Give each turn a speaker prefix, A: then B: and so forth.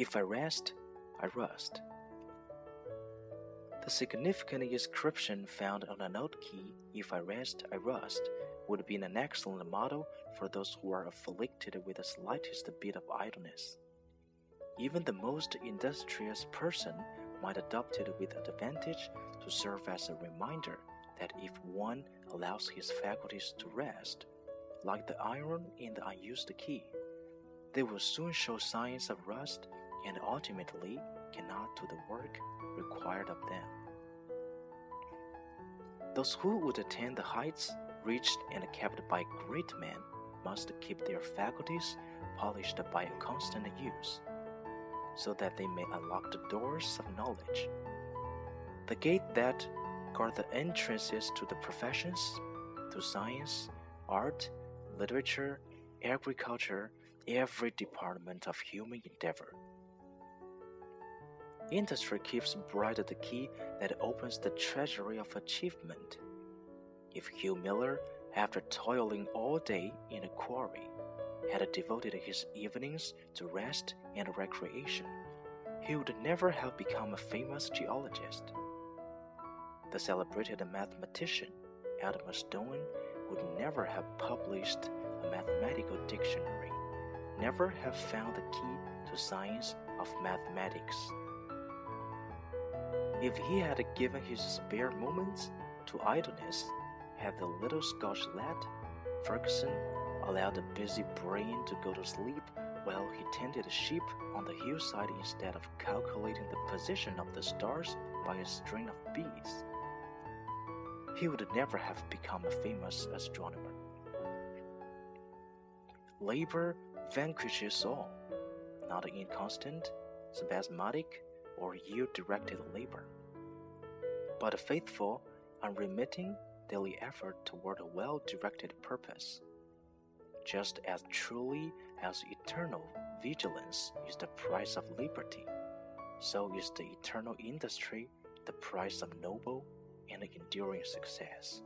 A: If I rest, I rust. The significant inscription found on a note key, If I rest, I rust, would be an excellent model for those who are afflicted with the slightest bit of idleness. Even the most industrious person might adopt it with advantage to serve as a reminder that if one allows his faculties to rest, like the iron in the unused key, they will soon show signs of rust and ultimately cannot do the work required of them. Those who would attain the heights reached and kept by great men must keep their faculties polished by a constant use, so that they may unlock the doors of knowledge. The gate that guard the entrances to the professions, to science, art, literature, agriculture, every department of human endeavor. Industry keeps bright the key that opens the treasury of achievement. If Hugh Miller, after toiling all day in a quarry, had devoted his evenings to rest and recreation, he would never have become a famous geologist. The celebrated mathematician Edmund Stone would never have published a mathematical dictionary, never have found the key to science of mathematics. If he had given his spare moments to idleness, had the little Scotch lad, Ferguson, allowed the busy brain to go to sleep while he tended sheep on the hillside instead of calculating the position of the stars by a string of beads, he would never have become a famous astronomer. Labor vanquishes all, not inconstant, spasmodic, or yield directed labor, but a faithful, unremitting daily effort toward a well directed purpose. Just as truly as eternal vigilance is the price of liberty, so is the eternal industry the price of noble and enduring success.